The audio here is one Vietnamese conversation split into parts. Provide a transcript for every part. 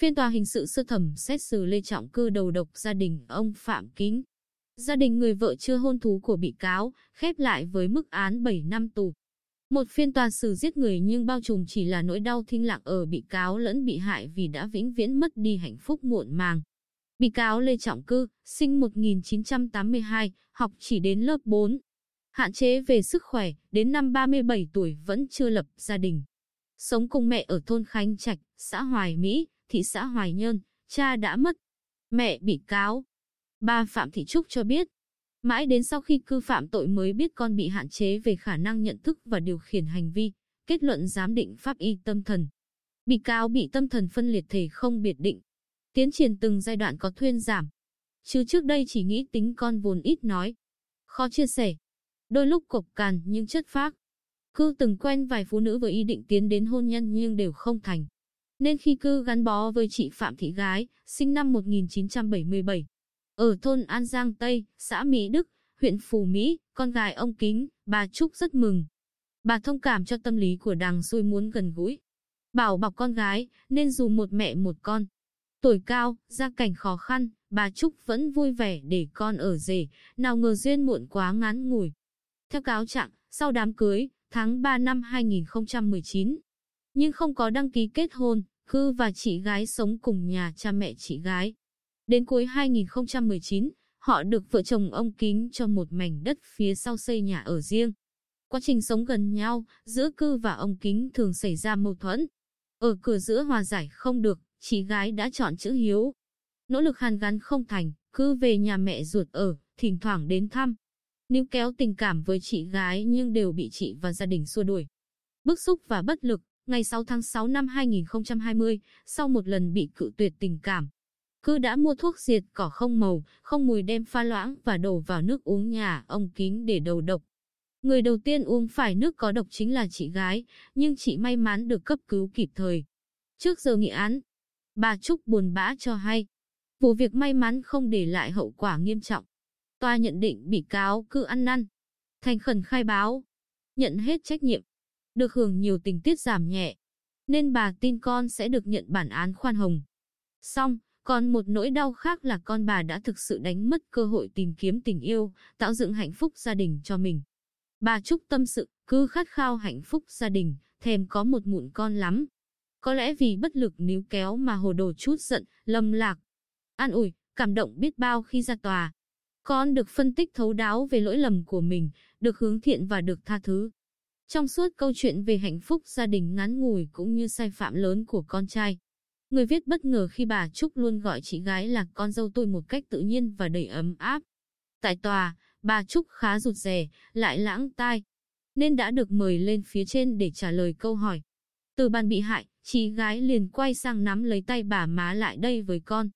Phiên tòa hình sự sơ thẩm xét xử Lê Trọng Cư đầu độc gia đình ông Phạm Kính. Gia đình người vợ chưa hôn thú của bị cáo, khép lại với mức án 7 năm tù. Một phiên tòa xử giết người nhưng bao trùm chỉ là nỗi đau thinh lặng ở bị cáo lẫn bị hại vì đã vĩnh viễn mất đi hạnh phúc muộn màng. Bị cáo Lê Trọng Cư, sinh 1982, học chỉ đến lớp 4. Hạn chế về sức khỏe, đến năm 37 tuổi vẫn chưa lập gia đình. Sống cùng mẹ ở thôn Khánh Trạch, xã Hoài Mỹ, thị xã Hoài Nhơn, cha đã mất. Mẹ bị cáo. Bà Phạm Thị Trúc cho biết, mãi đến sau khi cư phạm tội mới biết con bị hạn chế về khả năng nhận thức và điều khiển hành vi, kết luận giám định pháp y tâm thần. Bị cáo bị tâm thần phân liệt thể không biệt định. Tiến triển từng giai đoạn có thuyên giảm. Chứ trước đây chỉ nghĩ tính con vốn ít nói. Khó chia sẻ. Đôi lúc cộc cằn nhưng chất phác. Cư từng quen vài phụ nữ với ý định tiến đến hôn nhân nhưng đều không thành nên khi cư gắn bó với chị Phạm Thị Gái, sinh năm 1977, ở thôn An Giang Tây, xã Mỹ Đức, huyện Phù Mỹ, con gái ông Kính, bà Trúc rất mừng. Bà thông cảm cho tâm lý của đằng xui muốn gần gũi. Bảo bọc con gái, nên dù một mẹ một con. Tuổi cao, gia cảnh khó khăn, bà Trúc vẫn vui vẻ để con ở rể, nào ngờ duyên muộn quá ngắn ngủi. Theo cáo trạng, sau đám cưới, tháng 3 năm 2019, nhưng không có đăng ký kết hôn, Cư và chị gái sống cùng nhà cha mẹ chị gái. Đến cuối 2019, họ được vợ chồng ông Kính cho một mảnh đất phía sau xây nhà ở riêng. Quá trình sống gần nhau, giữa Cư và ông Kính thường xảy ra mâu thuẫn. Ở cửa giữa hòa giải không được, chị gái đã chọn chữ hiếu. Nỗ lực hàn gắn không thành, Cư về nhà mẹ ruột ở, thỉnh thoảng đến thăm. Níu kéo tình cảm với chị gái nhưng đều bị chị và gia đình xua đuổi. Bức xúc và bất lực, ngày 6 tháng 6 năm 2020, sau một lần bị cự tuyệt tình cảm. Cư đã mua thuốc diệt cỏ không màu, không mùi đem pha loãng và đổ vào nước uống nhà ông kính để đầu độc. Người đầu tiên uống phải nước có độc chính là chị gái, nhưng chị may mắn được cấp cứu kịp thời. Trước giờ nghị án, bà Trúc buồn bã cho hay, vụ việc may mắn không để lại hậu quả nghiêm trọng. Tòa nhận định bị cáo cư ăn năn, thành khẩn khai báo, nhận hết trách nhiệm được hưởng nhiều tình tiết giảm nhẹ, nên bà tin con sẽ được nhận bản án khoan hồng. Xong, còn một nỗi đau khác là con bà đã thực sự đánh mất cơ hội tìm kiếm tình yêu, tạo dựng hạnh phúc gia đình cho mình. Bà Trúc tâm sự, cứ khát khao hạnh phúc gia đình, thèm có một mụn con lắm. Có lẽ vì bất lực níu kéo mà hồ đồ chút giận, lâm lạc. An ủi, cảm động biết bao khi ra tòa. Con được phân tích thấu đáo về lỗi lầm của mình, được hướng thiện và được tha thứ. Trong suốt câu chuyện về hạnh phúc gia đình ngắn ngủi cũng như sai phạm lớn của con trai, người viết bất ngờ khi bà Trúc luôn gọi chị gái là con dâu tôi một cách tự nhiên và đầy ấm áp. Tại tòa, bà Trúc khá rụt rè, lại lãng tai, nên đã được mời lên phía trên để trả lời câu hỏi. Từ bàn bị hại, chị gái liền quay sang nắm lấy tay bà má lại đây với con.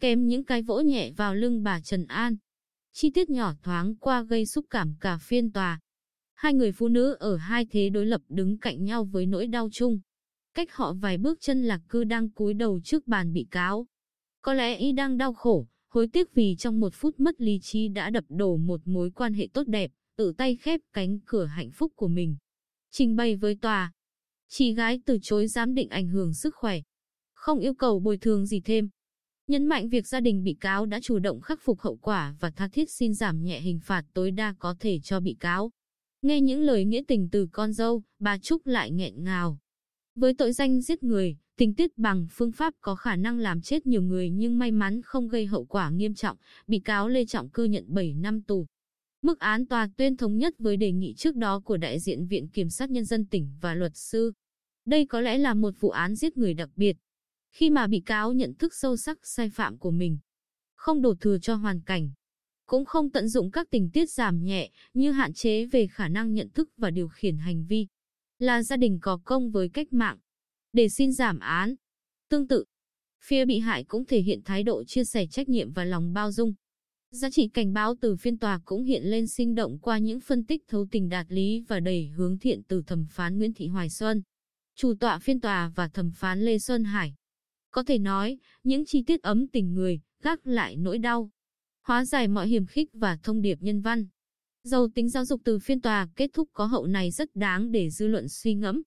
Kèm những cái vỗ nhẹ vào lưng bà Trần An. Chi tiết nhỏ thoáng qua gây xúc cảm cả phiên tòa. Hai người phụ nữ ở hai thế đối lập đứng cạnh nhau với nỗi đau chung. Cách họ vài bước chân lạc cư đang cúi đầu trước bàn bị cáo. Có lẽ y đang đau khổ, hối tiếc vì trong một phút mất lý trí đã đập đổ một mối quan hệ tốt đẹp, tự tay khép cánh cửa hạnh phúc của mình. Trình bày với tòa, chị gái từ chối giám định ảnh hưởng sức khỏe, không yêu cầu bồi thường gì thêm. Nhấn mạnh việc gia đình bị cáo đã chủ động khắc phục hậu quả và tha thiết xin giảm nhẹ hình phạt tối đa có thể cho bị cáo. Nghe những lời nghĩa tình từ con dâu, bà Trúc lại nghẹn ngào. Với tội danh giết người, tình tiết bằng phương pháp có khả năng làm chết nhiều người nhưng may mắn không gây hậu quả nghiêm trọng, bị cáo Lê Trọng Cư nhận 7 năm tù. Mức án tòa tuyên thống nhất với đề nghị trước đó của đại diện Viện Kiểm sát Nhân dân tỉnh và luật sư. Đây có lẽ là một vụ án giết người đặc biệt, khi mà bị cáo nhận thức sâu sắc sai phạm của mình. Không đổ thừa cho hoàn cảnh, cũng không tận dụng các tình tiết giảm nhẹ như hạn chế về khả năng nhận thức và điều khiển hành vi. Là gia đình có công với cách mạng, để xin giảm án. Tương tự, phía bị hại cũng thể hiện thái độ chia sẻ trách nhiệm và lòng bao dung. Giá trị cảnh báo từ phiên tòa cũng hiện lên sinh động qua những phân tích thấu tình đạt lý và đầy hướng thiện từ thẩm phán Nguyễn Thị Hoài Xuân, chủ tọa phiên tòa và thẩm phán Lê Xuân Hải. Có thể nói, những chi tiết ấm tình người, gác lại nỗi đau, hóa giải mọi hiểm khích và thông điệp nhân văn. Dầu tính giáo dục từ phiên tòa, kết thúc có hậu này rất đáng để dư luận suy ngẫm.